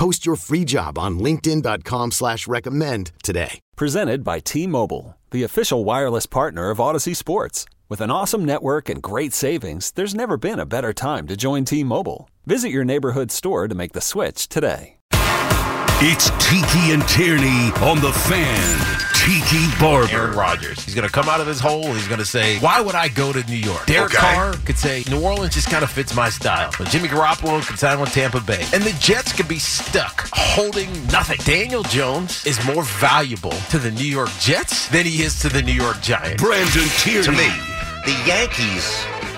Post your free job on linkedin.com slash recommend today. Presented by T-Mobile, the official wireless partner of Odyssey Sports. With an awesome network and great savings, there's never been a better time to join T-Mobile. Visit your neighborhood store to make the switch today. It's Tiki and Tierney on the fan. Tiki Barber. Aaron Rodgers. He's going to come out of his hole. He's going to say, Why would I go to New York? Derek Okay. Carr could say, New Orleans just kind of fits my style. But Jimmy Garoppolo could sign with Tampa Bay. And the Jets could be stuck holding nothing. Daniel Jones is more valuable to the New York Jets than he is to the New York Giants. Brandon Tierney. to me, the Yankees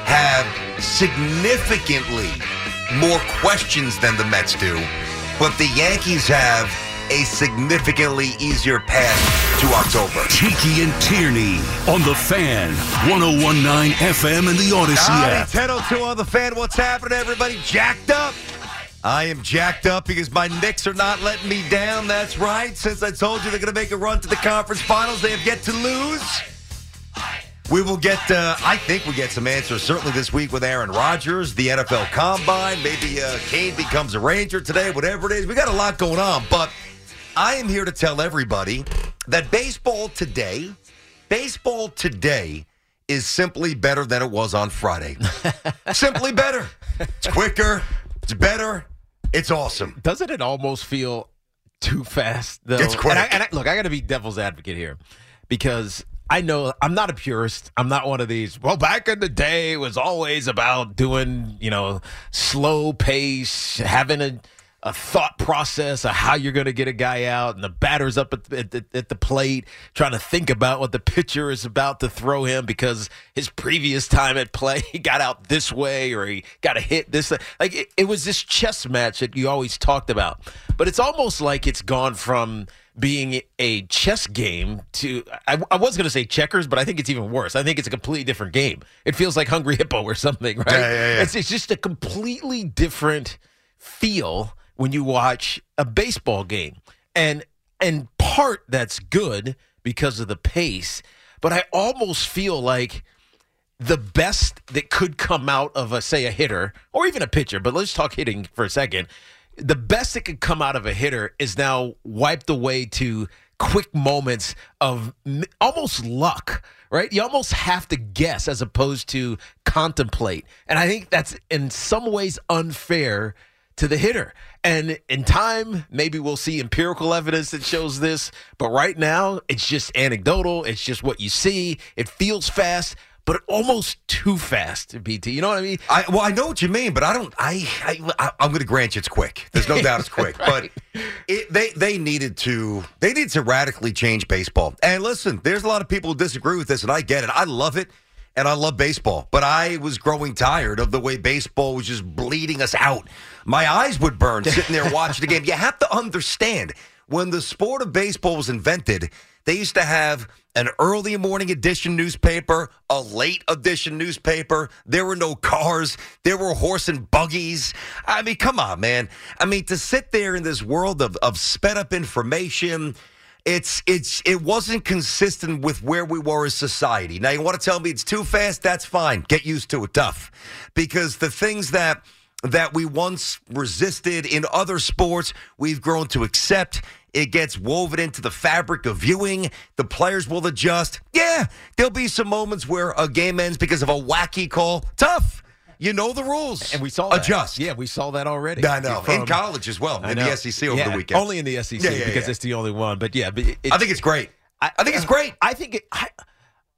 have significantly more questions than the Mets do, but the Yankees have a significantly easier path to October. Tiki and Tierney on the fan. 1019 FM and the Odyssey app. 1002 on the fan. What's happening, everybody? Jacked up. I am jacked up because my Knicks are not letting me down. That's right. Since I told you they're going to make a run to the conference finals, they have yet to lose. We will get, uh, I think we'll get some answers certainly this week with Aaron Rodgers, the NFL Combine. Maybe uh, Kane becomes a Ranger today, whatever it is. We got a lot going on, but I am here to tell everybody that baseball today, baseball today is simply better than it was on Friday. simply better. It's quicker. It's better. It's awesome. Doesn't it almost feel too fast, though? It's quick. And I, and I, look, I got to be devil's advocate here because I know I'm not a purist. I'm not one of these. Well, back in the day, it was always about doing, you know, slow pace, having a, a thought process of how you're going to get a guy out, and the batter's up at, at, the- at the plate trying to think about what the pitcher is about to throw him because his previous time at play, he got out this way or he got a hit this. Like it, it was this chess match that you always talked about, but it's almost like it's gone from being a chess game to I, I was going to say checkers, but I think it's even worse. I think it's a completely different game. It feels like Hungry Hippo or something, right? Yeah, yeah, yeah. It's it's just a completely different feel when you watch a baseball game. And and part that's good because of the pace, but I almost feel like the best that could come out of a say a hitter or even a pitcher, but let's talk hitting for a second. The best that could come out of a hitter is now wiped away to quick moments of almost luck, right? You almost have to guess as opposed to contemplate. And I think that's in some ways unfair to the hitter. And in time, maybe we'll see empirical evidence that shows this. But right now, it's just anecdotal. It's just what you see. It feels fast, but almost too fast, BT. You know what I mean? I, well, I know what you mean, but I don't. I, I I'm going to grant you it's quick. There's no doubt it's quick, but it, they they needed to they needed to radically change baseball. And listen, there's a lot of people who disagree with this, and I get it. I love it, and I love baseball, but I was growing tired of the way baseball was just bleeding us out. My eyes would burn sitting there watching the game. You have to understand when the sport of baseball was invented, they used to have an early morning edition newspaper, a late edition newspaper. There were no cars. There were horse and buggies. I mean, come on, man. I mean, to sit there in this world of, of sped up information, it's it's it wasn't consistent with where we were as society. Now you want to tell me it's too fast? That's fine. Get used to it. Tough, because the things that that we once resisted in other sports, we've grown to accept. It gets woven into the fabric of viewing. The players will adjust. Yeah, there'll be some moments where a game ends because of a wacky call. Tough. You know the rules. And we saw that. adjust. Yeah, we saw that already. I know. From- in college as well, in the SEC over Yeah, the weekend. Only in the SEC Yeah, yeah, because it's the only one. But yeah, but I think it's great. I, think it's uh, great. I think it. I,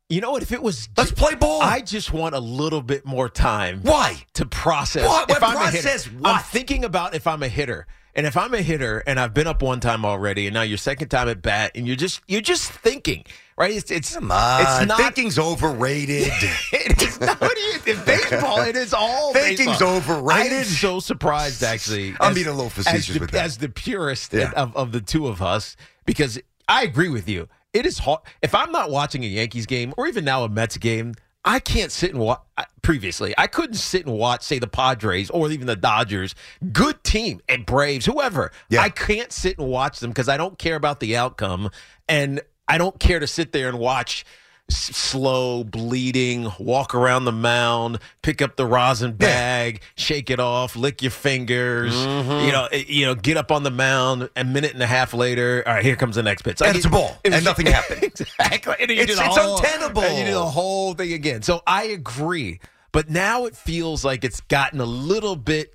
you know what? If it was, Let's play ball. I just want a little bit more time. Why? To process. What? If What I'm a hitter. process I'm thinking about if I'm a hitter, and if I'm a hitter, and I've been up one time already, and now your second time at bat, and you're just you're just thinking, right? It's it's Come on. it's not Thinking's overrated. it is not in baseball. It is all Thinking's baseball. overrated. I am so surprised, actually. I'm as- being a little facetious as the, with that. As the purest Yeah. of, of the two of us, because I agree with you. It is hard. If I'm not watching a Yankees game or even now a Mets game, I can't sit and watch. Previously, I couldn't sit and watch, say, the Padres or even the Dodgers, good team, and Braves, whoever. Yeah. I can't sit and watch them because I don't care about the outcome, and I don't care to sit there and watch s- slow bleeding, walk around the mound, pick up the rosin bag, shake it off, lick your fingers, Mm-hmm. you know, eh, you know, get up on the mound. A minute and a half later, all right, here comes the next pitch. And it's a ball, it was- and nothing happened. exactly. And you It's- do the it's whole- untenable. and you do the whole thing again. So I agree, but now it feels like it's gotten a little bit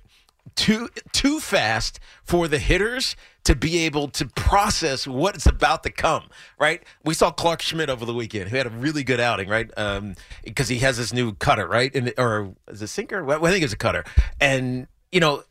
too too fast for the hitters to be able to process what's about to come. Right? We saw Clarke Schmidt over the weekend, who had a really good outing, right? Um, because he has this new cutter, right? And or is it sinker? Well, I think it's a cutter, and you know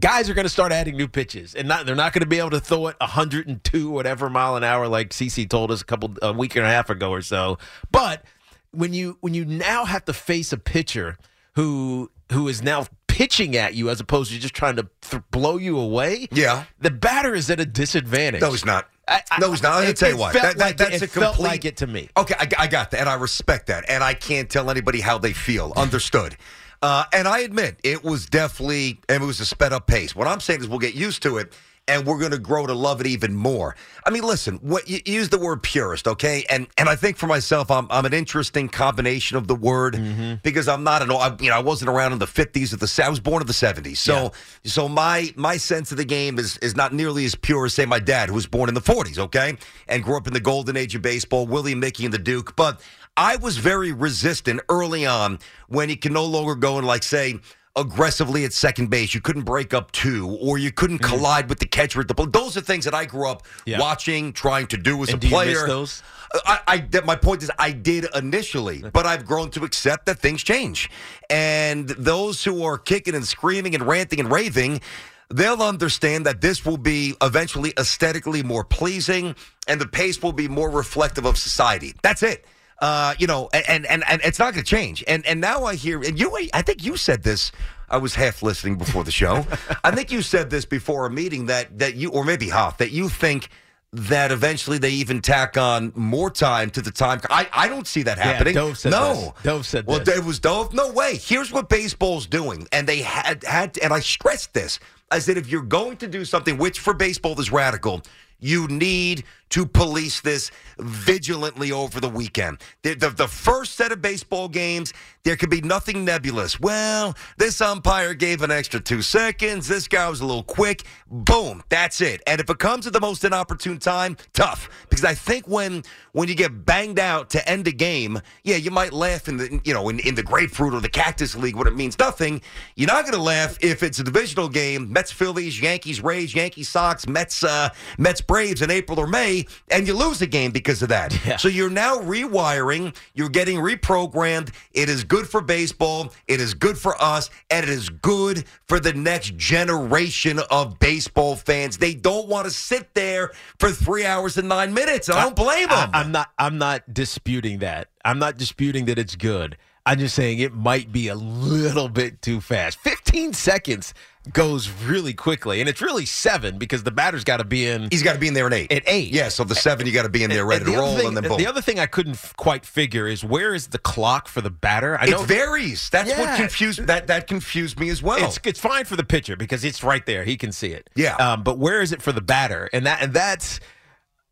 guys are going to start adding new pitches, and not, they're not going to be able to throw it 102 whatever mile an hour like CC told us a couple a week and a half ago or so. But when you when you now have to face a pitcher who who is now pitching at you as opposed to just trying to th- blow you away, Yeah. the batter is at a disadvantage. No, he's not. I- I- no, he's not. I'm going it- to tell you it what. felt That, that- like it- that's it a felt complete. like it to me. Okay, I, I got that, and I respect that, and I can't tell anybody how they feel. Understood. Uh, and I admit it was definitely, and it was a sped up pace. What I'm saying is we'll get used to it, and we're going to grow to love it even more. I mean, listen, what you use the word purist, okay? And and I think for myself, I'm I'm an interesting combination of the word Mm-hmm. because I'm not an I, you know I wasn't around in the 50s or the I was born in the 70s, so so my my sense of the game is is not nearly as pure as say my dad who was born in the 40s, okay, and grew up in the golden age of baseball, Willie, Mickey, and the Duke, but. I was very resistant early on when you can no longer go and like say aggressively at second base. You couldn't break up two, or you couldn't collide with the catcher at the plate. Those are things that I grew up Mm-hmm. Yeah. watching, trying to do as And a do player. those? I, I that my point is I did initially, but I've grown to accept that things change, and those who are kicking and screaming and ranting and raving. They'll understand that this will be eventually aesthetically more pleasing, and the pace will be more reflective of society. That's it. Uh, you know, and and and it's not going to change. And and now I hear, and you, I think you said this. I was half listening before the show. I think you said this before a meeting that that you, or maybe Hoff, that you think that eventually they even tack on more time to the time. I, I don't see that happening. Dove said no, this. Dove said well, this. it was Dove. No way. Here's what baseball's doing, and they had had, to, and I stressed this. I said if you're going to do something, which for baseball is radical, you need to police this vigilantly over the weekend. The, the, the first set of baseball games, there could be nothing nebulous. Well, this umpire gave an extra two seconds. This guy was a little quick. Boom, that's it. And if it comes at the most inopportune time, tough. Because I think when when you get banged out to end a game, yeah, you might laugh in the you know in, in the grapefruit or the cactus league when it means nothing. You're not going to laugh if it's a divisional game: Mets, Phillies, Yankees, Rays, Yankees, Sox, Mets, uh, Mets, Braves in April or May, and you lose a game because of that. Yeah. So you're now rewiring. You're getting reprogrammed. It is good for baseball. It is good for us, and it is good for the next generation of baseball fans. They don't want to sit there for three hours and nine minutes. I don't blame them. I, am not. I'm not disputing that. I'm not disputing that it's good. I'm just saying it might be a little bit too fast. 15 seconds goes really quickly, and it's really seven because the batter's got to be in. He's got to be in there at eight. At eight. Yeah, so the seven, you got to be in there ready to the other roll, thing- and then boom. The other thing I couldn't f- quite figure is where is the clock for the batter? I know it varies. That's what confused that that confused me as well. It's it's fine for the pitcher because it's right there. He can see it. Yeah. Um, but where is it for the batter? And that and that's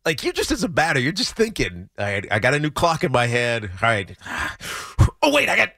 like you just as a batter, you're just thinking, right, I got a new clock in my head. All right. Oh wait, I got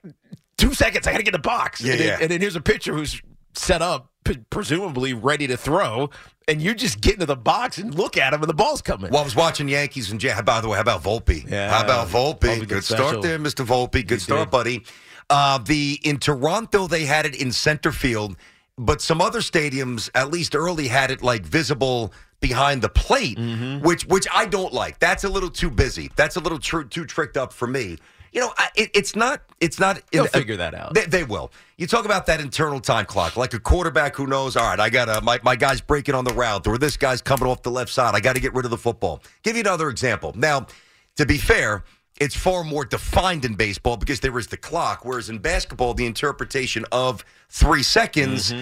two seconds. I got to get the box. Yeah, and, then, and then here's a pitcher who's set up, p- presumably ready to throw, and you just get into the box and look at him, and the ball's coming. Well, I was watching Yankees and Jay. By the way, how about Volpe? Yeah. How about Volpe? Volpe Good start there, Mr. Volpe. Good start, did. buddy. Uh, the in Toronto they had it in center field, but some other stadiums, at least early, had it like visible behind the plate, Mm-hmm. which which I don't like. That's a little too busy. That's a little tr- too tricked up for me. You know, I, it, it's not. It's not. They'll uh, figure that out. They, they will. You talk about that internal time clock, like a quarterback who knows. All right, I got my my guy's breaking on the route, or this guy's coming off the left side. I got to get rid of the football. Give you another example. Now, to be fair, it's far more defined in baseball because there is the clock, whereas in basketball, the interpretation of three seconds.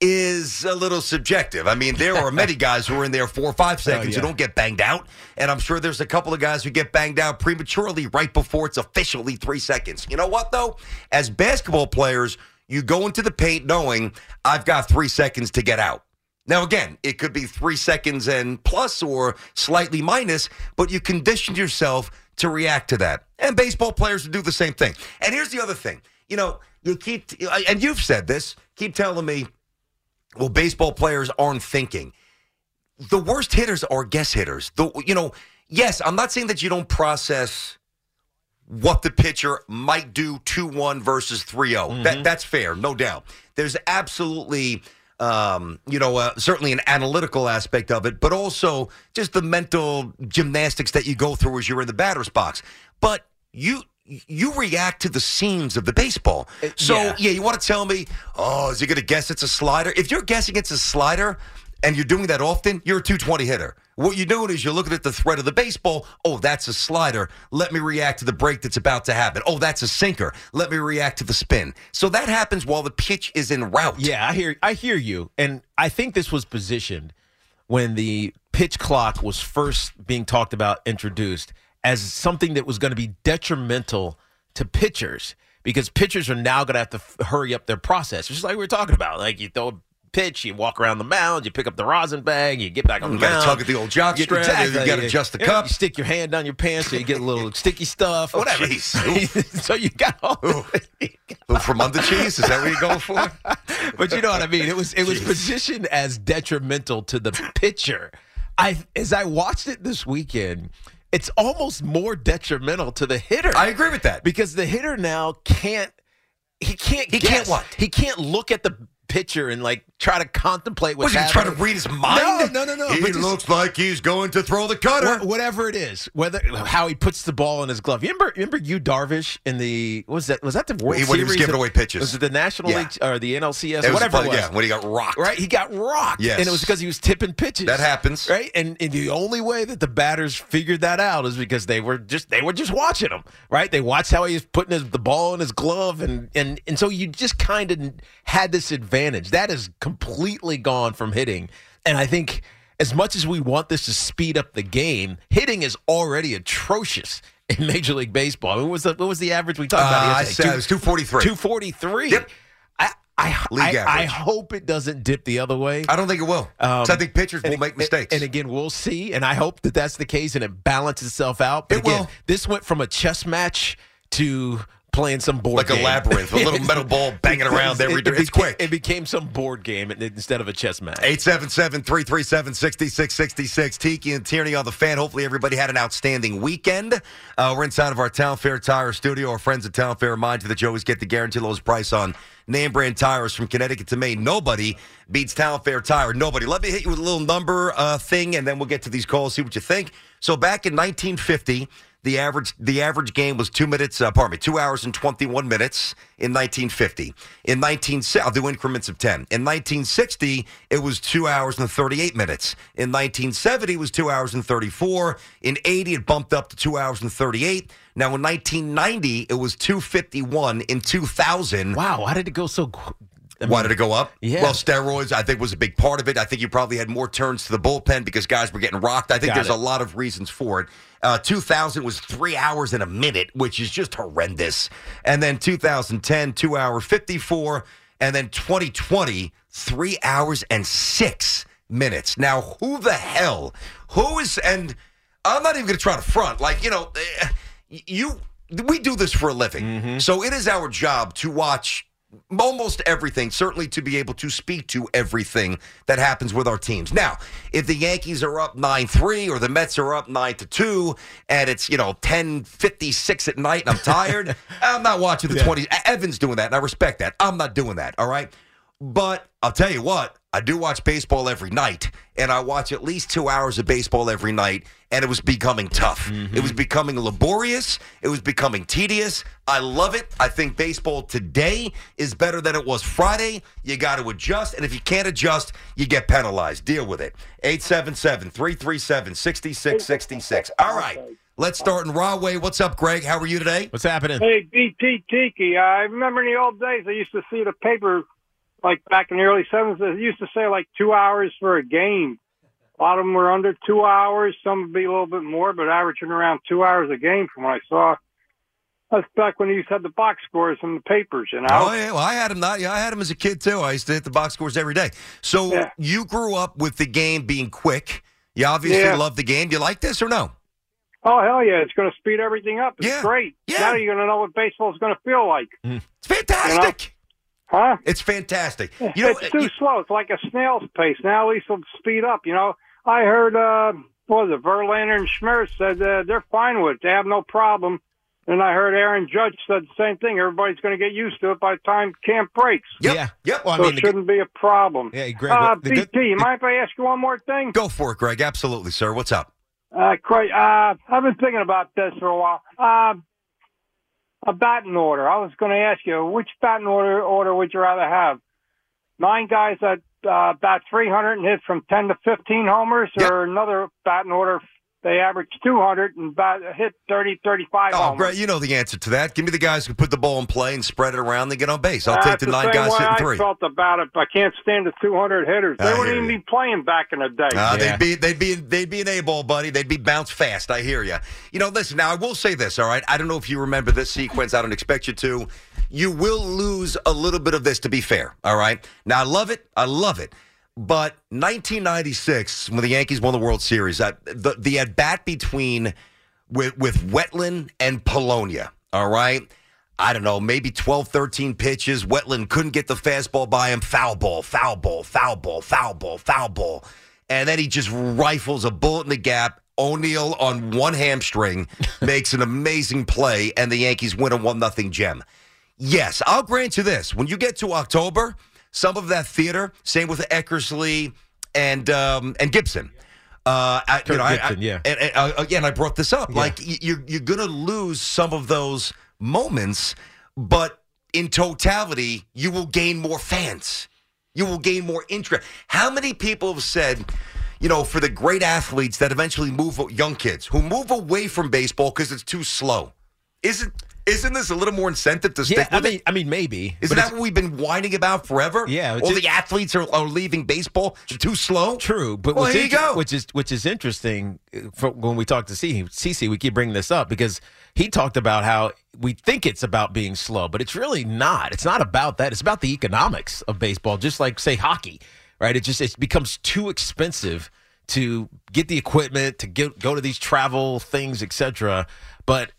Is a little subjective. I mean, there are many guys who are in there four or five oh, seconds yeah. who don't get banged out, and I'm sure there's a couple of guys who get banged out prematurely right before it's officially three seconds. You know what though? As basketball players, you go into the paint knowing I've got three seconds to get out. Now, again, it could be three seconds and plus or slightly minus, but you conditioned yourself to react to that. And baseball players do the same thing. And here's the other thing. You know, you keep, and you've said this, keep telling me, well, baseball players aren't thinking. The worst hitters are guess hitters. The, you know, yes, I'm not saying that you don't process what the pitcher might do 2-1 versus 3-0. That that's fair, no doubt. There's absolutely um, you know, uh, certainly an analytical aspect of it, but also just the mental gymnastics that you go through as you're in the batter's box. But you you react to the seams of the baseball. Uh, so yeah. yeah, you want to tell me, oh, is he going to guess it's a slider? If you're guessing it's a slider and you're doing that often, you're a 220 hitter. What you're doing is you're looking at the thread of the baseball. Oh, that's a slider. Let me react to the break that's about to happen. Oh, that's a sinker. Let me react to the spin. So that happens while the pitch is in route. Yeah, I hear I hear you, and I think this was positioned when the pitch clock was first being talked about, introduced as something that was going to be detrimental to pitchers because pitchers are now going to have to f- hurry up their process, just like we were talking about. Like you throw a pitch, you walk around the mound, you pick up the rosin bag, you get back on the You got mound. to tug at the old jock You- strap. exactly. You got to adjust the cup. You stick your hand down your pants so you get a little sticky stuff, Oh, whatever. jeez. so you got all. Ooh, From under cheese? Is that what you're going for? but you know what I mean. It was it was positioned as detrimental to the pitcher. I as I watched it this weekend, it's almost more detrimental to the hitter. I agree with that. because the hitter now can't he can't He guess. can't what? He can't look at the pitcher and like try to contemplate what's Was he trying happening. to read his mind? No, no, no, no. He but just- looks like he's going to throw the cutter. Wha- whatever it is, whether how he puts the ball in his glove. You remember, remember you Darvish in the what was that was that the World When he Series? was giving away pitches. Was it the National Yeah. League or the NLCS? It whatever fun- it was. Yeah, when he got rocked. Right, he got rocked. Yes. and it was because he was tipping pitches. That happens. right? And, and the only way that the batters figured that out is because they were just they were just watching him, right? They watched how he was putting his, the ball in his glove, and and and so you just kind of had this advantage that is completely gone from hitting. And I think as much as we want this to speed up the game, hitting is already atrocious in Major League Baseball. I mean, what was the what was the average we talked Uh, about? I yesterday? said it was 243. Two forty three. Yep. I I, I, I hope it doesn't dip the other way. I don't think it will. Um, I think pitchers will and- make mistakes. And, again, we'll see. And I hope that that's the case and it balances itself out. But It again, will. this went from a chess match to playing some board game. like a game. labyrinth, a little metal ball banging around every It- day. it It's quick. It became some board game instead of a chess match. 877-337-6666. Tiki and Tierney on the fan. Hopefully everybody had an outstanding weekend. Uh, we're inside of our Town Fair Tire studio. Our friends at Town Fair remind you that you always get the guaranteed lowest price on name brand tires from Connecticut to Maine. Nobody beats Town Fair Tire. Nobody. Let me hit you with a little number uh, thing, and then we'll get to these calls, see what you think. So back in 1950, the average the average game was two minutes. Uh, pardon me, two hours and 21 minutes in 1950. In 19, I'll do increments of 10. In 1960, it was two hours and 38 minutes. In 1970, it was two hours and 34. In 80, it bumped up to two hours and 38. Now in 1990, it was 251. In 2000, Wow, how did it go so? I why did it go up? Yeah. Well, steroids, I think, was a big part of it. I think you probably had more turns to the bullpen because guys were getting rocked. I think Got there's it. a lot of reasons for it. Uh, 2000 was three hours and a minute, which is just horrendous. And then 2010, two hour 54. And then 2020, three hours and six minutes. Now, who the hell? Who is, and I'm not even going to try to front. Like, you know, eh, you, we do this for a living. Mm-hmm. So it is our job to watch almost everything, certainly to be able to speak to everything that happens with our teams. Now, if the Yankees are up 9-3 or the Mets are up 9 to 2 and it's, you know, 10:56 at night and I'm tired, I'm not watching the 20 Evan's doing that and I respect that. I'm not doing that, all right? But I'll tell you what, I do watch baseball every night, and I watch at least two hours of baseball every night, and it was becoming tough. It was mm-hmm. becoming laborious. It was becoming tedious. I love it. I think baseball today is better than it was Friday. You got to adjust, and if you can't adjust, you get penalized. Deal with it. 877 337 6666. All right, let's start in Rahway. What's up, Greg? How are you today? What's happening? Hey, BT Tiki. I remember in the old days I used to see the paper like back in the early seventies, they used to say like two hours for a game. A lot of them were under two hours. Some would be a little bit more, but averaging around two hours a game from what I saw. That's back when you used to have the box scores in the papers, you know. Oh yeah, well I had him. Not, yeah, I had him as a kid too. I used to hit the box scores every day. So Yeah. you grew up with the game being quick. You obviously Yeah. love the game. Do you like this or no? Oh hell yeah, it's going to speed everything up. It's Yeah. great. Yeah. Now you're going to know what baseball's going to feel like, hmm. It's fantastic. Huh? It's fantastic. You know, it's too you- slow. It's like a snail's pace. Now at least it'll speed up. You know, I heard uh, what was it? Verlander and Scherzer said uh, they're fine with it. They have no problem. And I heard Aaron Judge said the same thing. Everybody's going to get used to it by the time camp breaks. Yep. Yeah. Yep. Well, I so mean, it the- shouldn't be a problem. Yeah, Greg, Uh, the good- BT, you mind if I ask you one more thing? Go for it, Greg. Absolutely, sir. What's up? Uh, Craig, uh, I've been thinking about this for a while. Uh, a batting order. I was going to ask you, which batting order order would you rather have? Nine guys that uh, bat 300 and hit from 10 to 15 homers, Yep. or another batting order they average 200 and bat, hit 30, 35 Oh, homers? Greg, you know the answer to that. Give me the guys who put the ball in play and spread it around. They get on base. I'll take That's the nine same guys way hitting I three. felt about it. I can't stand the 200 hitters. They I wouldn't even you. be playing back in the day. Uh, Yeah. They'd be they'd be they'd be an A ball, buddy. They'd be bounce fast. I hear you. You know, listen. Now I will say this. All right. I don't know if you remember this sequence. I don't expect you to. You will lose a little bit of this. To be fair. All right. Now I love it. I love it. But 1996, when the Yankees won the World Series, that the the at bat between with with Wetteland and Polonia. All right. I don't know, maybe 12, 13 pitches. Wetteland couldn't get the fastball by him. Foul ball, foul ball, foul ball, foul ball, foul ball. And then he just rifles a bullet in the gap. O'Neill on one hamstring makes an amazing play, and the Yankees win a 1 nothing gem. Yes, I'll grant you this. When you get to October, some of that theater, same with Eckersley and um, and Gibson. Uh, I, you know, Gibson, I, yeah. And, and uh, again, I brought this up. Like you're you're gonna lose some of those moments, but in totality, you will gain more fans. You will gain more interest. How many people have said, you know, for the great athletes that eventually move, young kids who move away from baseball because it's too slow? Isn't isn't this a little more incentive to stick yeah, I with mean, it? I mean, maybe. Isn't that what we've been whining about forever? Yeah, all the athletes are, are leaving baseball. Too slow. True, but Well, what's here you go. which is which is interesting uh, for when we talk to CC, we keep bringing this up because he talked about how we think it's about being slow, but it's really not. It's not about that. It's about the economics of baseball, just like say hockey, right? It just it becomes too expensive to get the equipment to get, go to these travel things, etc. But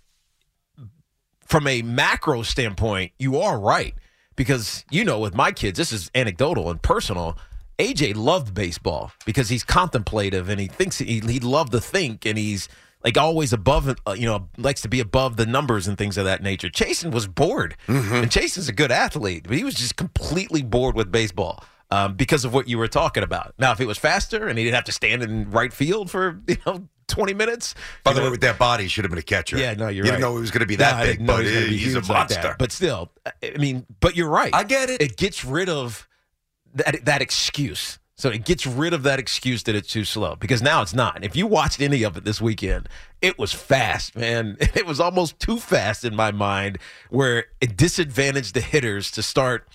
from a macro standpoint, you are right because you know, with my kids, this is anecdotal and personal. AJ loved baseball because he's contemplative and he thinks he he loved to think and he's like always above, uh, you know, likes to be above the numbers and things of that nature. Chason was bored, and Chason's a good athlete, but he was just completely bored with baseball. Um, because of what you were talking about. Now, if it was faster and he didn't have to stand in right field for you know twenty minutes, By the know, way, with that body, he should have been a catcher. yeah, no, you're you right. didn't know he was going to be that I big, but he was he's a huge like But still, I mean, but you're right. I get it. It gets rid of that that excuse. So it gets rid of that excuse that it's too slow because now it's not. If you watched any of it this weekend, it was fast, man. It was almost too fast in my mind, where it disadvantaged the hitters to start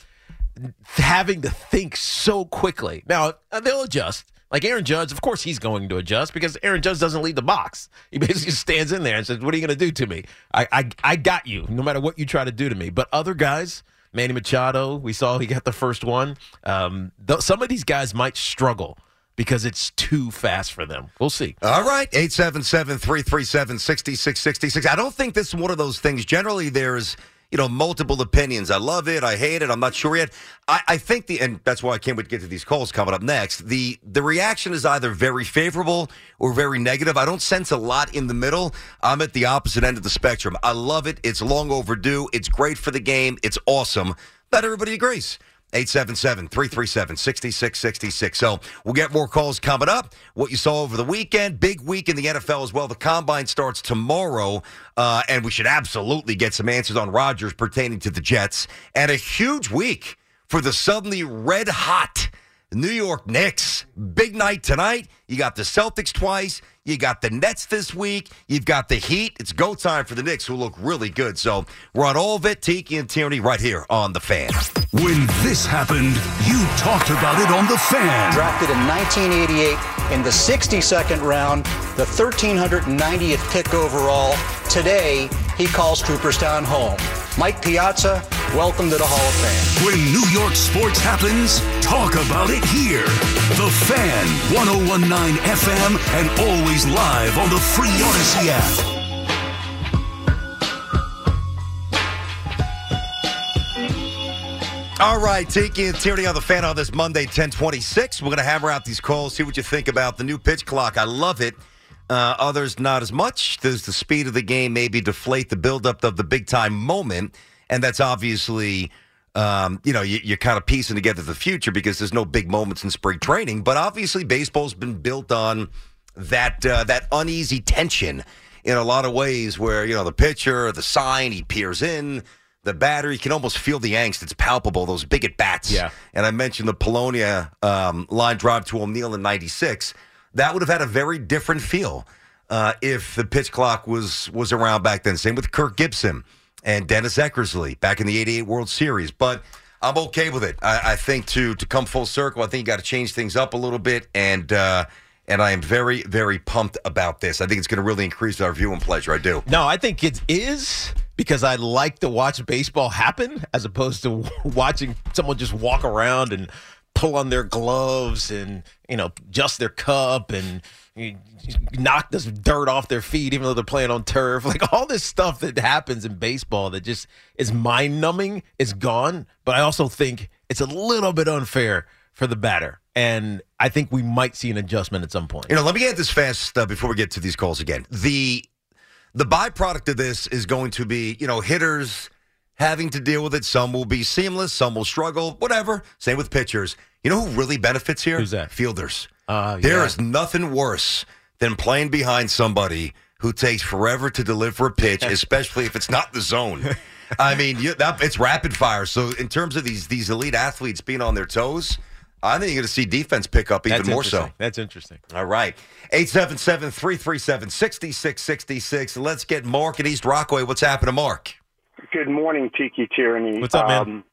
having to think so quickly. Now uh, they'll adjust. Like Aaron Judge, of course he's going to adjust because Aaron Judge doesn't leave the box. He basically stands in there and says, "What are you going to do to me? I, I I got you, no matter what you try to do to me." But other guys, Manny Machado, we saw he got the first one. Um, th- some of these guys might struggle because it's too fast for them. We'll see. All right, 877 337 6666. I don't think this is one of those things. Generally, there's, you know, multiple opinions. I love it. I hate it. I'm not sure yet. I, I think the, and that's why I can't wait to get to these calls coming up next. The, the reaction is either very favorable or very negative. I don't sense a lot in the middle. I'm at the opposite end of the spectrum. I love it. It's long overdue. It's great for the game. It's awesome. Not everybody agrees. 877 337 6666. So we'll get more calls coming up. What you saw over the weekend, big week in the NFL as well. The combine starts tomorrow, uh, and we should absolutely get some answers on Rodgers pertaining to the Jets. And a huge week for the suddenly red hot New York Knicks. Big night tonight. You got the Celtics twice. You got the Nets this week. You've got the Heat. It's go time for the Knicks, who look really good. So we're on all of it. Tiki and Tierney right here on The Fan. When this happened, you talked about it on The Fan. Drafted in 1988 in the 62nd round, the 1390th pick overall. Today, he calls Cooperstown home. Mike Piazza, welcome to the Hall of Fame. When New York sports happens, talk about it here. The Fan, 1019 FM, and always live on the free Odyssey app. All right, Tiki and Tierney on the fan on this Monday, 1026. We're going to hammer out these calls, see what you think about the new pitch clock. I love it. Uh, others, not as much. Does the speed of the game maybe deflate the buildup of the big time moment? And that's obviously, um, you know, you, you're kind of piecing together the future because there's no big moments in spring training. But obviously, baseball's been built on that uh, that uneasy tension in a lot of ways where, you know, the pitcher, the sign, he peers in the batter, you can almost feel the angst. It's palpable, those big at bats. Yeah. And I mentioned the Polonia um, line drive to O'Neill in 96. That would have had a very different feel uh, if the pitch clock was, was around back then. Same with Kirk Gibson and Dennis Eckersley back in the 88 World Series. But I'm okay with it. I, I think to, to come full circle, I think you got to change things up a little bit. And, uh, and I am very, very pumped about this. I think it's going to really increase our viewing pleasure. I do. No, I think it is because I like to watch baseball happen as opposed to watching someone just walk around and pull on their gloves and you know just their cup and knock this dirt off their feet even though they're playing on turf. Like all this stuff that happens in baseball that just is mind numbing is gone. But i also think it's a little bit unfair for the batter. And i think we might see an adjustment at some point. You know, let me get this fast uh, before we get to these calls again. The the byproduct of this is going to be, you know, hitters having to deal with it. Some will be seamless, some will struggle, whatever. Same with pitchers. You know who really benefits here? Who's that? Fielders. Uh, There yeah. is nothing worse than playing behind somebody who takes forever to deliver a pitch, especially if it's not the zone. I mean, you, that, it's rapid fire. So, in terms of these these elite athletes being on their toes, I think you're going to see defense pick up even That's more so. that's interesting All right. 877 337 6666. Let's get Mark at East Rockaway. What's happening, Mark? Good morning, Tiki Tierney. Um, What's up, man?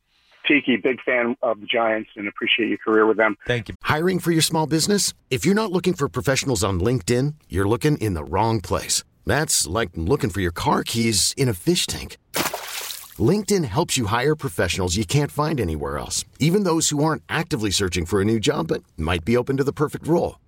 Tiki, big fan of the Giants and appreciate your career with them. thank you Hiring for your small business? If you're not looking for professionals on LinkedIn, you're looking in the wrong place. That's like looking for your car keys in a fish tank. LinkedIn helps you hire professionals you can't find anywhere else, even those who aren't actively searching for a new job but might be open to the perfect role.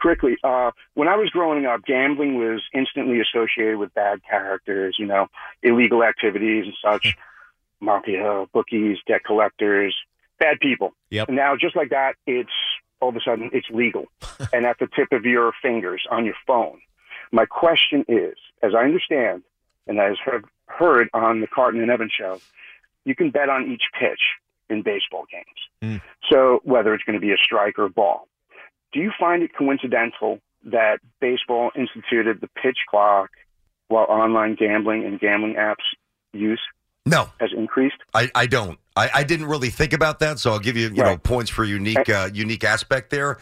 quickly, uh, when I was growing up, gambling was instantly associated with bad characters, you know, illegal activities and such, mafia, bookies, debt collectors, bad people. Yep. And now, just like that, it's all of a sudden it's legal and at the tip of your fingers on your phone. My question is, as I understand, and as have heard on the Carton and Evans show, you can bet on each pitch in baseball games. Mm. So whether it's going to be a strike or a ball. Do you find it coincidental that baseball instituted the pitch clock while online gambling and gambling apps use No, has increased? I, I don't. I, I didn't really think about that, so I'll give you you know points for unique uh, unique aspect there.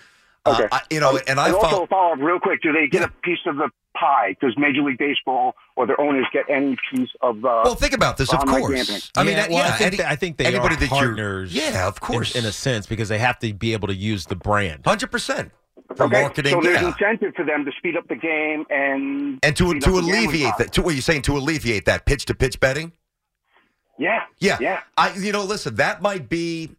Okay. Uh, I, you know, and I also follow. a follow up real quick. Do they get Yeah. a piece of the pie? Does Major League Baseball or their owners get any piece of? Uh, Well, think about this. Of course. I mean, yeah, well, yeah, I think, any- that- I think they anybody are that you're- partners. yeah, of course. in, a sense, because they have to be able to use the brand. hundred percent for okay, marketing. so there's yeah. incentive for them to speed up the game and and to to up the gambling alleviate that, process. to what you're saying, to alleviate that pitch to pitch betting. Yeah, Yeah, yeah. I, you know, listen, that might be,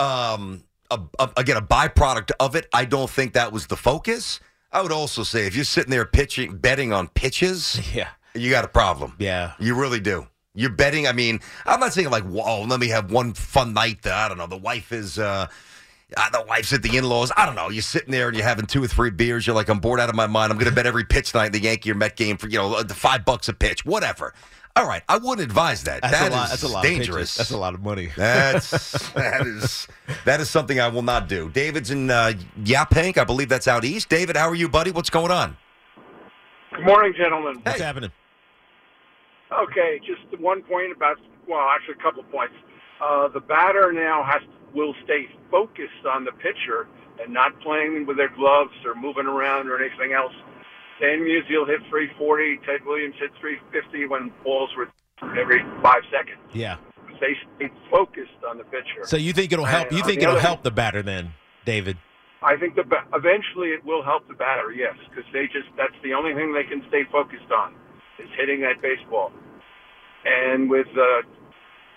um, a, a, again, a byproduct of it. I don't think that was the focus. I would also say if you're sitting there pitching, betting on pitches, Yeah, you got a problem. yeah. You really do. You're betting. I mean, I'm not saying like, whoa, let me have one fun night. That, I don't know. The wife is, uh, uh, the wife's at the in-laws. I don't know. You're sitting there and you're having two or three beers. You're like, I'm bored out of my mind. I'm going to bet every pitch tonight in the Yankee or Met game for you know the five bucks a pitch, whatever. All right, I wouldn't advise that. That's That a lot. is That's a lot. Of dangerous. pitches. That's a lot of money. That's that is that is something I will not do. David's in uh, Yaphank. I believe that's out east. David, how are you, buddy? What's going on? Good morning, gentlemen. What's happening? Okay, just one point about, well, actually a couple of points. Uh, the batter now has will stay focused on the pitcher and not playing with their gloves or moving around or anything else. Stan Musial hit 340. Ted Williams hit 350 when balls were every five seconds. Yeah. They stayed focused on the pitcher. So you think it'll help? And You think the it'll help the batter then, David? I think the eventually it will help the batter, yes, because they just that's the only thing they can stay focused on is hitting that baseball. And with uh,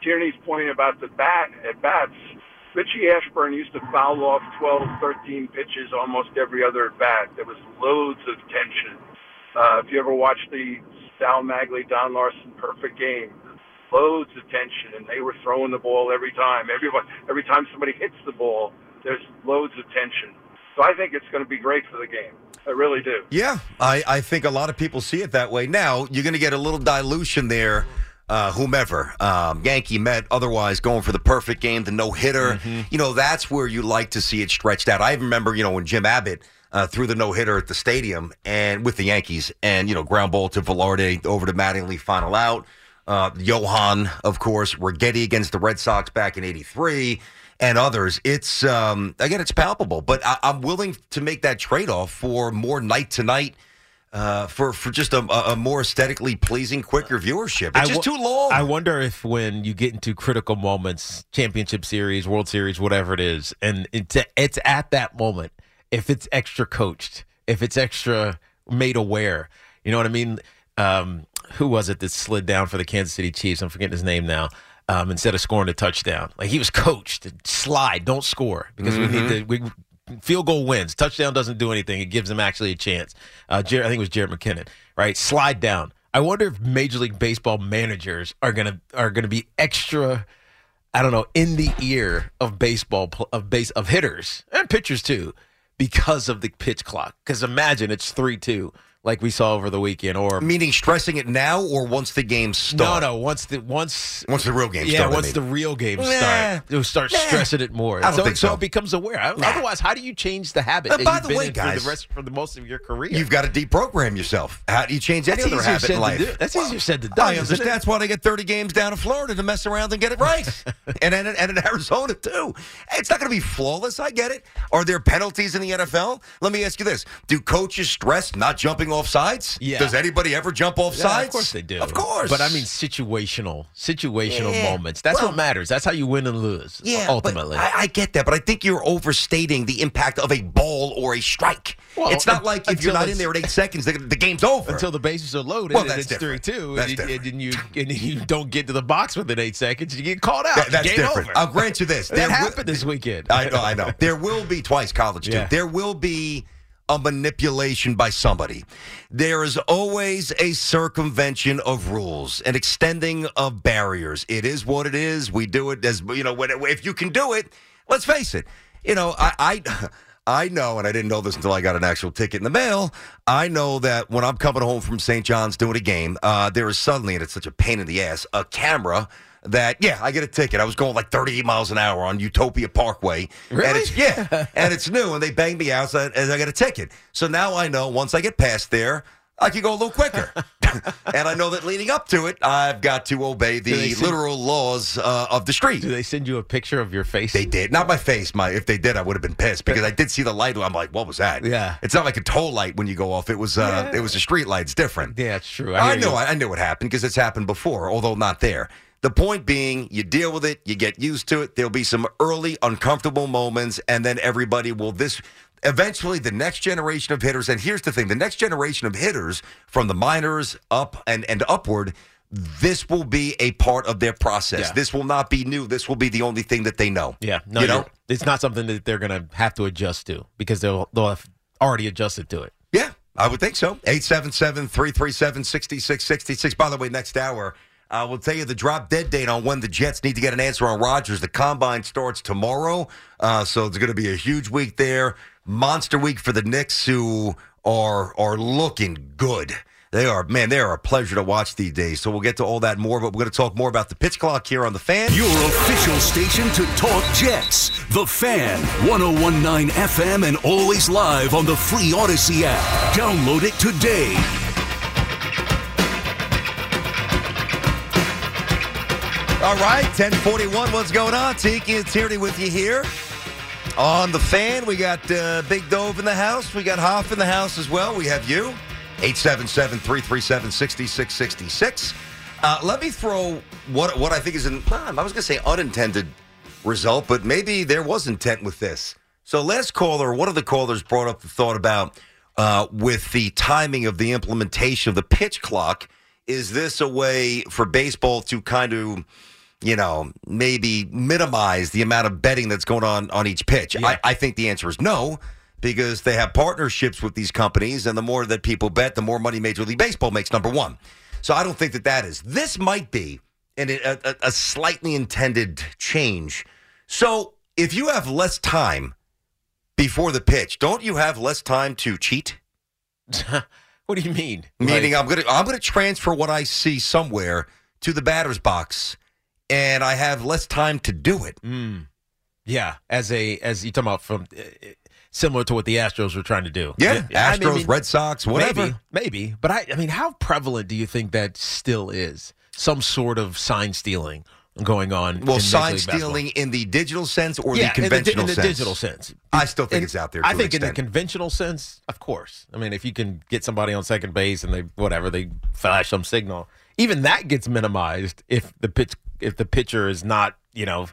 Tierney's point about the bat at bats, Richie Ashburn used to foul off 12, 13 pitches almost every other at bat. There was loads of tension. Uh, if you ever watched the Sal Maglie, Don Larsen perfect game, loads of tension, and they were throwing the ball every time. Everyone, every time somebody hits the ball, there's loads of tension. So I think it's going to be great for the game. I really do. Yeah, I, I think a lot of people see it that way. Now you're going to get a little dilution there. Uh, whomever, um, Yankee, Met, otherwise going for the perfect game, the no hitter. You know, that's where you like to see it stretched out. I remember, you know, when Jim Abbott uh, threw the no hitter at the stadium and with the Yankees, and you know, ground ball to Velarde over to Mattingly, final out. Uh, Johan, of course, Righetti against the Red Sox back in '83, and others. It's um, again, it's palpable, but I, I'm willing to make that trade off for more night to night. Uh, for for just a, a a more aesthetically pleasing, quicker viewership. It's I just too long. I wonder if when you get into critical moments, championship series, World Series, whatever it is, and it's it's at that moment, if it's extra coached, if it's extra made aware, you know what I mean? Um, who was it that slid down for the Kansas City Chiefs? I'm forgetting his name now. Um, instead of scoring a touchdown, like he was coached, to slide, don't score because we need to. We, field goal wins. Touchdown doesn't do anything. It gives them actually a chance. Uh, Jared, I think it was Jared McKinnon, right? Slide down. I wonder if Major League Baseball managers are gonna are gonna be extra. I don't know in the ear of baseball of base of hitters and pitchers too, because of the pitch clock. Because imagine it's three two like we saw over the weekend, or Meaning stressing it now or once the game starts? no. No, once the once Once the real game yeah. I once mean. the real games Nah. start, you'll start Nah. stressing it more. I don't so, think so. it becomes aware. Otherwise, how do you change the habit Uh, by the way, in guys, for the rest for the most of your career? You've got to deprogram yourself. How do you change any That's other easier habit in life? That's easier said than done. I understand. That's why they get 30 games down in Florida to mess around and get it right. and, and, and in Arizona, too. It's not going to be flawless. I get it. Are there penalties in the NFL? Let me ask you this Do coaches stress not jumping off sides? Yeah. Does anybody ever jump off Yeah, sides? of course they do. Of course. But I mean, situational, situational Yeah. moments. That's Well- what matters. That's how you win and lose. Yeah, ultimately. I, I get that, but I think you're overstating the impact of a ball or a strike. Well, it's not like if you're not in there at eight seconds, the, the game's over. until the bases are loaded Well, and that's it's three different. two, That's and, you- different. and you and you don't get to the box within eight seconds, you get called out. That- that's Game different. over. I'll grant you this. That There happened this weekend. I know, I know. There will be twice college too. Yeah. There will be a manipulation by somebody. There is always a circumvention of rules, an extending of barriers. It is what it is. We do it as you know. When, if you can do it, let's face it. You know, I. I I know, and I didn't know this until I got an actual ticket in the mail. I know that when I'm coming home from St. John's doing a game, uh, there is suddenly, and it's such a pain in the ass, a camera that yeah, I get a ticket. I was going like 38 miles an hour on Utopia Parkway, and Really? it's yeah, and it's new, and they banged me out so- and I got a ticket. So now I know once I get past there. I can go a little quicker. and I know that leading up to it, I've got to obey the send- literal laws uh, of the street. Do they send you a picture of your face? They did. Not my face. My if they did, I would have been pissed because I did see the light. I'm like, what was that? Yeah. It's not like a toll light when you go off. It was uh it was a street light. It's different. Yeah, it's true. I, hear know. I, I knew it happened because it's happened before, although not there. The point being, you deal with it, you get used to it. There'll be some early uncomfortable moments, and then everybody will this. Eventually, the next generation of hitters, and here's the thing: the next generation of hitters, from the minors up and and upward, this will be a part of their process. Yeah. This will not be new. This will be the only thing that they know. Yeah, no, you know. it's not something that they're going to have to adjust to because they'll they'll have already adjusted to it. Yeah, I would think so. 877 337 6666. By the way, next hour, I will tell you the drop dead date on when the Jets need to get an answer on Rodgers. The combine starts tomorrow. Uh, so it's going to be a huge week there. Monster week for the Knicks, who are are looking good. They are, man, they are a pleasure to watch these days. So we'll get to all that more, but we're going to talk more about the pitch clock here on the fan. Your official station to talk Jets. The Fan, 1019 FM, and always live on the free Odyssey app. Download it today. All right, 1041. What's going on? Tiki and Tierney with you here. On the fan, we got uh, Big Dove in the house. We got Hoff in the house as well. We have you. 877 337 6666. Uh, Let me throw what what I think is an, I was going to say unintended result, but maybe there was intent with this. So, last caller, one of the callers brought up the thought about uh, with the timing of the implementation of the pitch clock. Is this a way for baseball to kind of, you know, maybe minimize the amount of betting that's going on on each pitch? I, I think the answer is no, because they have partnerships with these companies, and the more that people bet, the more money Major League Baseball makes. Number one, so I don't think that that is. This might be an, a, a, a slightly intended change. So if you have less time before the pitch, don't you have less time to cheat? What do you mean? Meaning, Like- I'm gonna I'm gonna transfer what I see somewhere to the batter's box, and I have less time to do it. Mm. Yeah, as a as you talking about from uh, similar to what the Astros were trying to do. Yeah, I Astros, mean, Red Sox, whatever. Maybe, maybe, but I, I mean, how prevalent do you think that still is? Some sort of sign stealing going on. Well, in sign stealing in the digital sense or yeah, the conventional in the, in the sense? digital sense. I still think And it's out there. I think in the conventional sense, of course. I mean, if you can get somebody on second base and they whatever they flash some signal, even that gets minimized if the pitch if the pitcher is not you know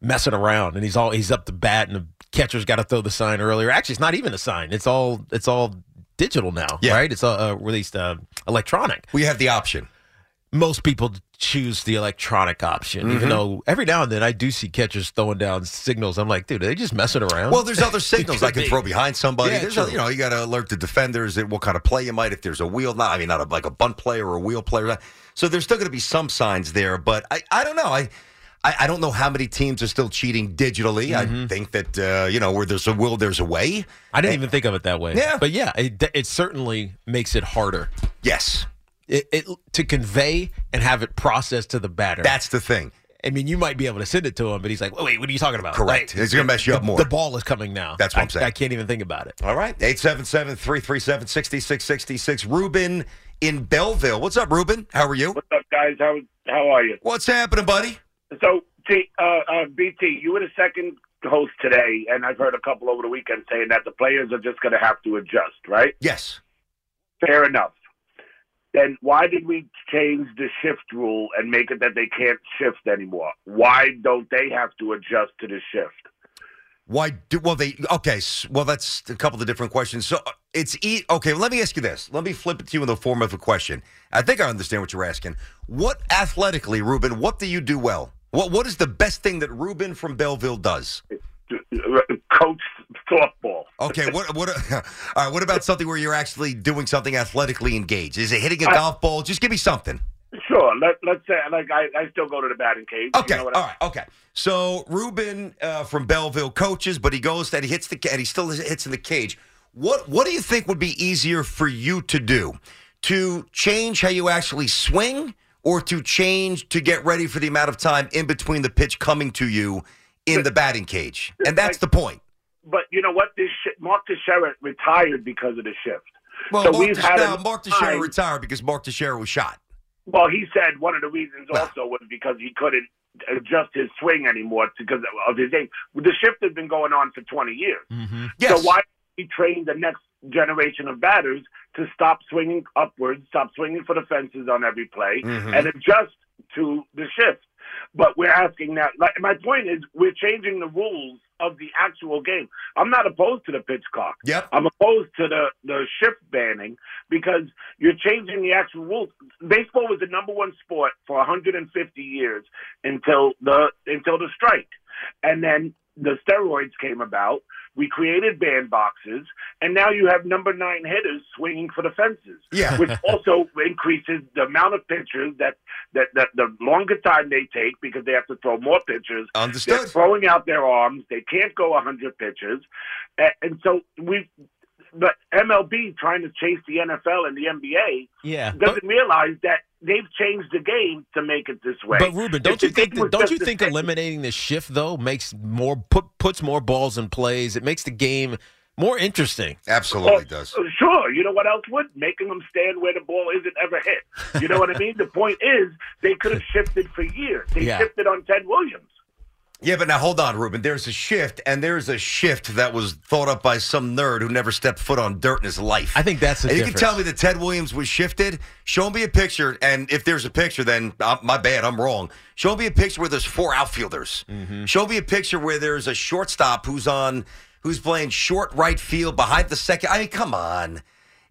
messing around and he's all he's up to bat and the catcher's got to throw the sign earlier. Actually, it's not even a sign. It's all it's all digital now, Yeah. right? It's uh, released uh, electronic. we have the option. Most people choose the electronic option, Mm-hmm. even though every now and then I do see catchers throwing down signals. I'm like, dude, are they just messing around? Well, there's other signals I can be. throw behind somebody. Yeah, there's true. you know, you got to alert the defenders at what kind of play you might if there's a wheel. Not, I mean, not a, like a bunt player or a wheel player. So there's still going to be some signs there, but I, I don't know. I, I, I don't know how many teams are still cheating digitally. Mm-hmm. I think that uh, you know where there's a will, there's a way. I didn't even think of it that way. Yeah. but yeah, it, it certainly makes it harder. Yes, It, it to convey and have it processed to the batter. that's the thing. I mean, you might be able to send it to him, but he's like, "Wait, what are you talking about?" Correct. It's gonna mess you up more. The ball is coming now. That's what I, I'm saying. I can't even think about it. All right, 877-337-6666. Ruben in Belleville. What's up, Ruben? How are you? What's up, guys? How how are you? What's happening, buddy? So, T, uh, uh, BT, you were the second host today, and I've heard a couple over the weekend saying that the players are just going to have to adjust, right? Yes. Fair enough. Then why did we change the shift rule and make it that they can't shift anymore? Why don't they have to adjust to the shift? Why do well they okay? Well, that's a couple of different questions. So uh, it's e- okay. Let me ask you this. Let me flip it to you in the form of a question. I think I understand what you're asking. What athletically, Ruben? What do you do well? What What is the best thing that Ruben from Belleville does? Coach softball. Okay. What What? all right. What about something where you're actually doing something athletically engaged? Is it hitting a I- golf ball? Just give me something. Sure. Let let's say like I, I still go to the batting cage. Okay, You know what all I- right, okay. So Ruben uh, from Belleville coaches, but he goes that he hits the and he still hits in the cage. What what do you think would be easier for you to do? To change how you actually swing, or to change to get ready for the amount of time in between the pitch coming to you in the batting cage? And that's the point. But you know what? This sh- Mark Teixeira retired because of the shift. Well, so Mark, we've had now, Mark Teixeira retired because Mark Teixeira was shot. Well, he said one of the reasons also was because he couldn't adjust his swing anymore because of his age. The shift has been going on for 20 years. Yes. So why don't we train the next generation of batters to stop swinging upwards, stop swinging for the fences on every play, Mhm. and adjust to the shift? But we're asking now. Like my point is, we're changing the rules of the actual game. I'm not opposed to the pitch clock. Yep. I'm opposed to the the shift banning because you're changing the actual rules. Baseball was the number one sport for 150 years until the until the strike, and then the steroids came about. We created band boxes, and now you have number nine hitters swinging for the fences, Yeah. which also increases the amount of pitchers that, that that the longer time they take because they have to throw more pitchers. They're Understood. throwing out their arms. They can't go 100 pitches, and, and so we. But MLB trying to chase the NFL and the NBA Yeah, doesn't realize that they've changed the game to make it this way. But Ruben, don't If you think that, don't you think same- eliminating the shift though makes more put puts more balls in plays? It makes the game more interesting. Absolutely does. Uh, Sure. You know what else would? Making them stand where the ball isn't ever hit. You know what I mean? The point is, they could have shifted for years. They Yeah. shifted on Ted Williams. Yeah, but now hold on, Ruben. There's a shift, and there's a shift that was thought up by some nerd who never stepped foot on dirt in his life. I think that's the and you can tell me that Ted Williams was shifted. Show me a picture, and if there's a picture, then uh, my bad, I'm wrong. Show me a picture where there's four outfielders. Mm-hmm. Show me a picture where there's a shortstop who's on, who's playing short right field behind the second. I mean, come on.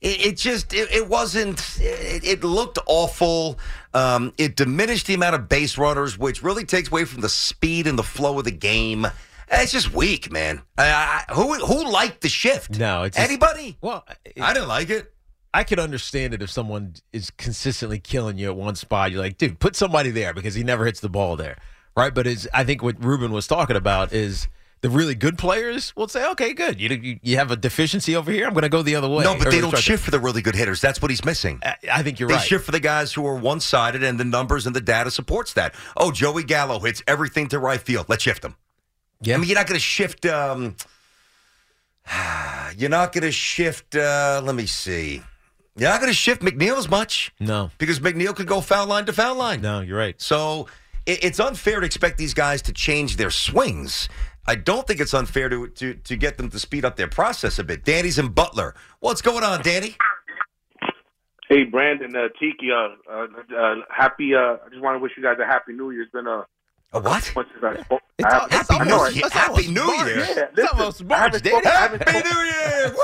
It, it just it, it wasn't. It, it looked awful. Um, it diminished the amount of base runners, which really takes away from the speed and the flow of the game. It's just weak, man. I, I, who who liked the shift? No, it's just- anybody. Well, I didn't like it. I could understand it if someone is consistently killing you at one spot. You're like, dude, put somebody there because he never hits the ball there, right? But is I think what Ruben was talking about is the really good players will say, okay, good. You you, have a deficiency over here. I'm going to go the other way. No, but Or they don't try to- shift for the really good hitters. That's what he's missing. I, I think you're they right. They shift for the guys who are one sided, and the numbers and the data supports that. Oh, Joey Gallo hits everything to right field. Let's shift him. Yeah. I mean, you're not going to shift. Um, you're not going to shift. Uh, let me see. You're not going to shift McNeil as much. No, because McNeil could go foul line to foul line. No, you're right. So it's unfair to expect these guys to change their swings. I don't think it's unfair to, to to get them to speed up their process a bit. Danny's in Butler. What's going on, Danny? Hey, Brandon, uh, Tiki, uh, uh, uh, happy. Uh, I just want to wish you guys a happy New Year. It's been a, a what? Months since I spoke. It's I, al- it's I know almost- it. it's Happy New March. Year. Yeah, It's listen, almost I March, haven't Danny. spoke- I haven't Happy spoke- New Year!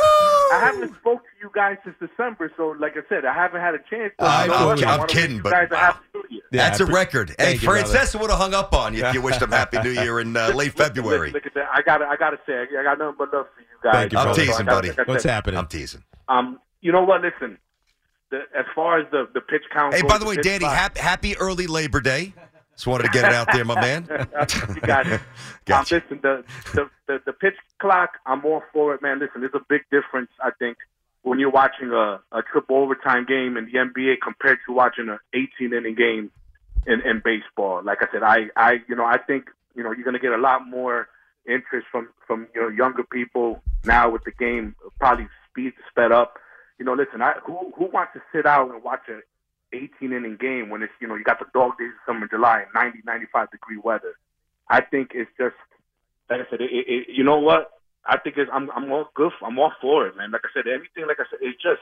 I haven't spoke to you guys since December, so like I said, I haven't had a chance. To I'm- you know I'm- what? I I'm wanna kidding, wish but you guys a wow. happy New Year. That's I a pre- record. Hey, Thank you, brother. Francesca would have hung up on you if you wished him Happy New Year in uh, late February. Look at that. I got. I got to say, I got nothing but love for you guys. Thank you, I'm brother. teasing, So I gotta- buddy. like I What's said, happening? I'm teasing. Um, you know what? Listen, the, as far as the the pitch count. Hey, goes, by the way, pitch Danny, clock- hap- happy early Labor Day. Just wanted to get it out there, my man. you got it. Gotcha. Um, listen, the, the the the pitch clock, I'm all for it, man. Listen, there's a big difference, I think, when you're watching a, a triple overtime game in the NBA compared to watching an 18 inning game in, in baseball. Like I said, I, I you know I think you know you're going to get a lot more interest from from you know younger people now with the game probably speed sped up. You know, listen, I, who who wants to sit out and watch a 18 inning game when it's you know you got the dog days of summer, July, and 90 95 degree weather? I think it's just like I said. It, it, you know what? I think it's, I'm I'm all good. I'm all for it, man. Like I said, anything. Like I said, it's just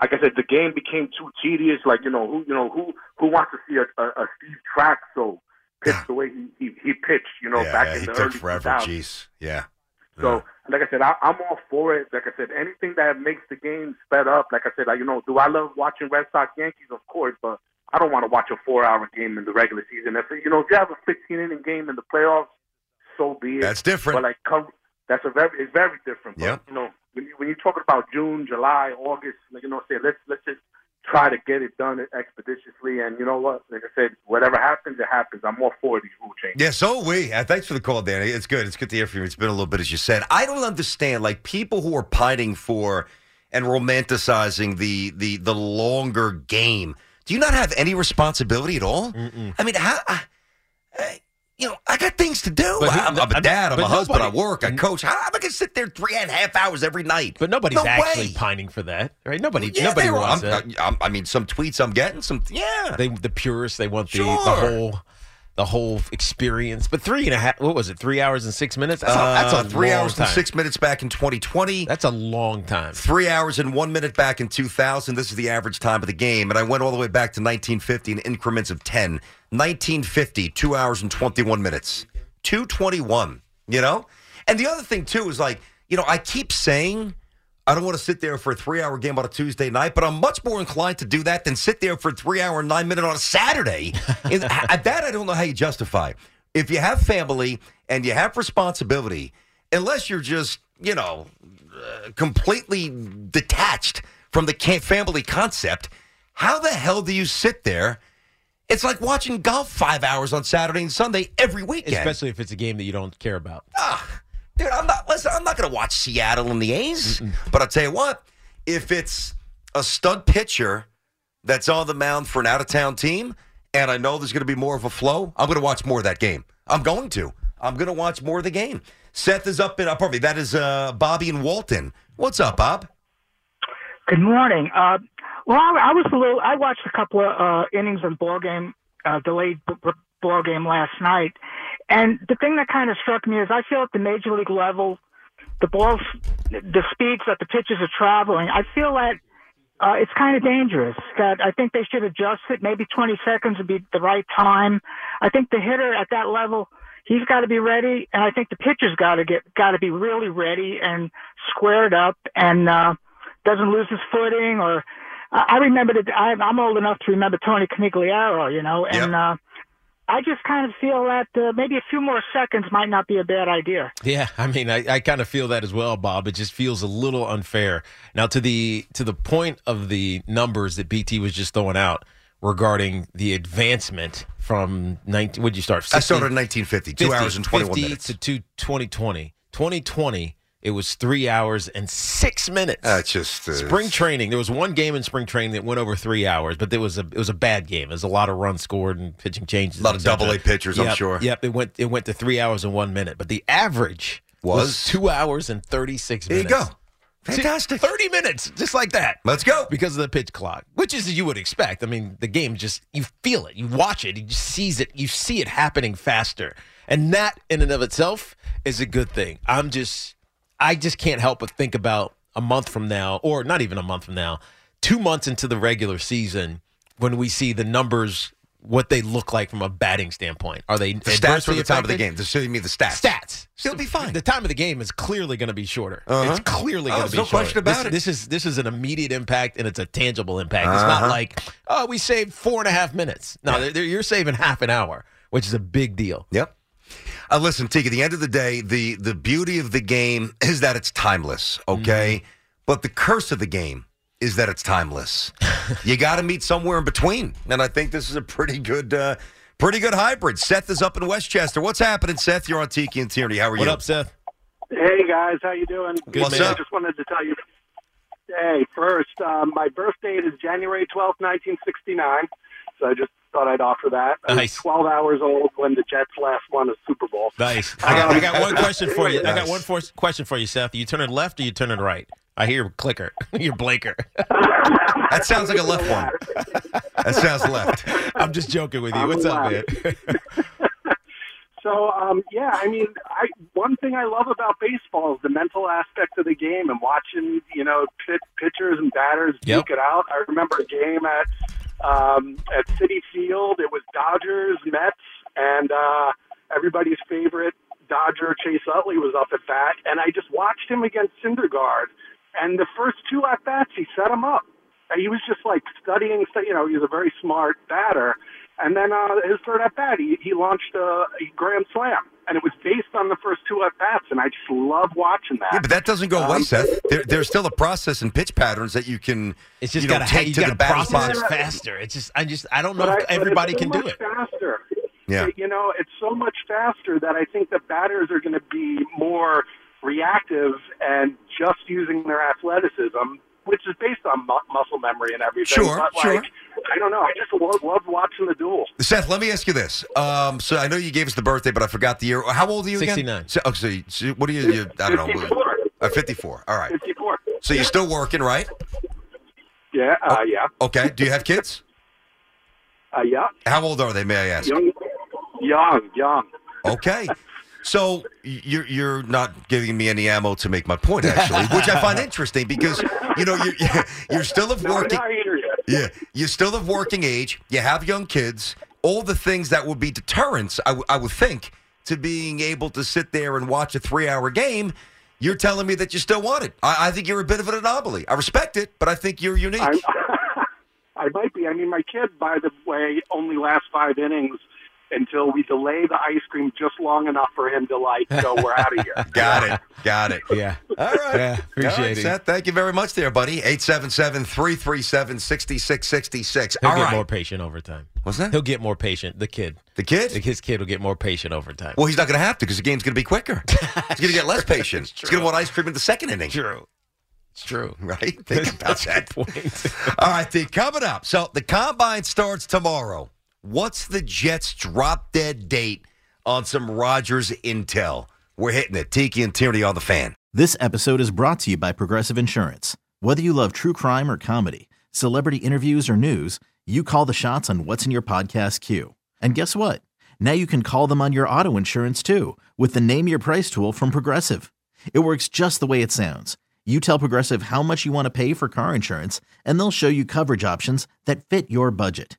like I said. The game became too tedious. Like you know who you know who who wants to see a, a, a Steve Trachsel pitch the way he he, he pitched. You know yeah, back yeah, in he the took early forever. 2000s. Jeez. Yeah. So, like I said, I, I'm all for it. Like I said, anything that makes the game sped up. Like I said, I, you know, do I love watching Red Sox Yankees? Of course, but I don't want to watch a four-hour game in the regular season. If you know, if you have a 15-inning game in the playoffs, so be it. That's different. But like, come, that's a very, it's very different. But, Yep. You know, when you when you're talking about June, July, August, like you know, say let's let's just try to get it done expeditiously. And you know what? Like I said, whatever happens, it happens. I'm all for these rule changes. Yeah, so are we. Uh, thanks for the call, Danny. It's good. It's good to hear from you. It's been a little bit, as you said. I don't understand, like people who are pining for and romanticizing the the the longer game. Do you not have any responsibility at all? I mean, how? I, I- you know, I got things to do. Who- I'm, I'm a dad. I'm a husband. I work. I coach. How am I going to sit there three and a half hours every night? But nobody's No actually way. pining for that, right? Nobody, Yeah, nobody wants I'm- that. I'm- I mean, some tweets I'm getting, some yeah. They, the purists, they want the, Sure. the whole, the whole experience. But three and a half, what was it? Three hours and six minutes. That's a, that's a Uh, three hours time. and six minutes back in 2020. That's a long time. Three hours and one minute back in 2000. This is the average time of the game. And I went all the way back to 1950 in increments of 10. 1950, two hours and 21 minutes. 221, you know? And the other thing, too, is like, you know, I keep saying I don't want to sit there for a three hour game on a Tuesday night, but I'm much more inclined to do that than sit there for a three hour and nine minute on a Saturday. At that, I don't know how you justify. If you have family and you have responsibility, unless you're just, you know, uh, completely detached from the family concept, how the hell do you sit there? It's like watching golf five hours on Saturday and Sunday every weekend. Especially if it's a game that you don't care about. Ah, Dude, I'm not. Listen, I'm not going to watch Seattle and the A's. But I'll tell you what: if it's a stud pitcher that's on the mound for an out of town team, and I know there's going to be more of a flow, I'm going to watch more of that game. I'm going to. I'm going to watch more of the game. Seth is up in. Uh, pardon me. That is uh, Bobby and Walton. What's up, Bob? Good morning. Uh, well, I, was a little. I watched a couple of uh, innings of the ball game, uh, delayed ball game last night, and the thing that kind of struck me is I feel at the major league level, the balls, the speeds that the pitches are traveling. I feel that uh, it's kind of dangerous. That I think they should adjust it. Maybe 20 seconds would be the right time. I think the hitter at that level, he's got to be ready, and I think the pitcher's got to get got to be really ready and squared up and uh, doesn't lose his footing. Or I I remember that I, I'm old enough to remember Tony Conigliaro, you know, and. Uh, I just kind of feel that uh, maybe a few more seconds might not be a bad idea. Yeah, I mean, I, I kind of feel that as well, Bob. It just feels a little unfair. Now, to the to the point of the numbers that BT was just throwing out regarding the advancement from 19. Would you start? I started in 1950, two hours and 21 minutes. to two, 2020. 2020, it was three hours and six minutes. That's just uh, Spring training. There was one game in spring training that went over three hours, but there was a it was a bad game. There's a lot of runs scored and pitching changes. A lot of double A pitchers, I'm sure. Yep, it went it went to three hours and one minute, but the average Was? two hours and thirty six There you go. Fantastic. Thirty minutes, just like that. Let's go. Because of the pitch clock, which is you would expect. I mean, the game just you feel it, you watch it, you just sees it, you see it happening faster, and that in and of itself is a good thing. I'm just, I just can't help but think about a month from now, or not even a month from now, two months into the regular season, when we see the numbers, what they look like from a batting standpoint. Are they The stats for the time of the game. So you mean the stats? Stats. Still be fine. The time of the game is clearly going to be shorter. Uh-huh. It's clearly Oh, going to there's be no shorter. question about this, it. This is this is an immediate impact and it's a tangible impact. It's Uh-huh. not like oh we saved four and a half minutes. No, they're- they're- you're saving half an hour, which is a big deal. Yep. Uh, listen, Tiki, at the end of the day, the, the beauty of the game is that it's timeless, okay? Mm-hmm. But the curse of the game is that it's timeless. you got to meet somewhere in between. And I think this is a pretty good uh, pretty good hybrid. Seth is up in Westchester. What's happening, Seth? You're on Tiki and Tierney. How are What you? up, Seth? Hey guys, how you doing? Good, What's man. up? I just wanted to tell you. Hey, first, um, my birth date is January twelfth, nineteen sixty nine. So I just thought I'd offer that. I was Twelve hours old when the Jets last won a Super Bowl. Nice. I got, I got one question for you. I got one for, question for you, Seth. You turning left or you turning right? I hear clicker. You're blinker. That sounds like a left one. That sounds left. I'm just joking with you. I'm What's up, man? So, um, yeah, I mean, I one thing I love about baseball is the mental aspect of the game and watching, you know, pit, pitchers and batters Yep. duke it out. I remember a game at um, at Citi Field. It was Dodgers, Mets, and uh, everybody's favorite Dodger Chase Utley was up at bat, and I just watched him against Syndergaard. And the first two at bats, he set him up. And he was just like studying. You know, he was a very smart batter. And then uh, his third at bat, he, he launched a, a grand slam, and it was based on the first two at bats, and I just love watching that. Yeah, but that doesn't go away, Um, Seth. There, there's still a process and pitch patterns that you can. It's just you know, got to take you to got the batter's box. it faster. It's just I just I don't know But if I- everybody it's so can do it. Faster. Yeah. You know, it's so much faster that I think the batters are going to be more reactive and just using their athleticism, which is based on mu- muscle memory and everything. Sure, but sure. Like, I don't know. I just love, love watching the duel. Seth, let me ask you this. Um, so I know you gave us the birthday, but I forgot the year. How old are you again? 69. So, oh, so, you- so what are you? you I don't know. 54. Uh, 54. All right. 54. So you're still working, right? Yeah, uh, yeah, Okay. Do you have kids? uh, yeah. How old are they? May I ask? Young, young, young. Okay. So you're you're not giving me any ammo to make my point, actually, which I find interesting because you know you're you're still of No, working. no, I hear you. Yeah, you're still of working age. You have young kids. All the things that would be deterrents, I, w- I would think, to being able to sit there and watch a three-hour game. You're telling me that you still want it. I, I think you're a bit of an anomaly. I respect it, but I think you're unique. I'm, I might be. I mean, my kid, by the way, only last five innings until we delay the ice cream just long enough for him to like go. We're out of here. Got it. Got it. Yeah. All right. Yeah, appreciate All right, it. Seth, thank you very much there, buddy. 877-337-6666. He'll All get right. more patient over time. What's that? He'll get more patient. The kid. The kid? His kid will get more patient over time. Well, he's not going to have to because the game's going to be quicker. He's going to get less patient. He's going to want ice cream in the second inning. True. It's true. Right? Think about that. Point. All right, the coming up. So the combine starts tomorrow. What's the Jets' drop dead date on some Rodgers intel? We're hitting it. Tiki and Tierney on the fan. This episode is brought to you by Progressive Insurance. Whether you love true crime or comedy, celebrity interviews or news, you call the shots on what's in your podcast queue. And guess what? Now you can call them on your auto insurance too with the Name Your Price tool from Progressive. It works just the way it sounds. You tell Progressive how much you want to pay for car insurance, and they'll show you coverage options that fit your budget.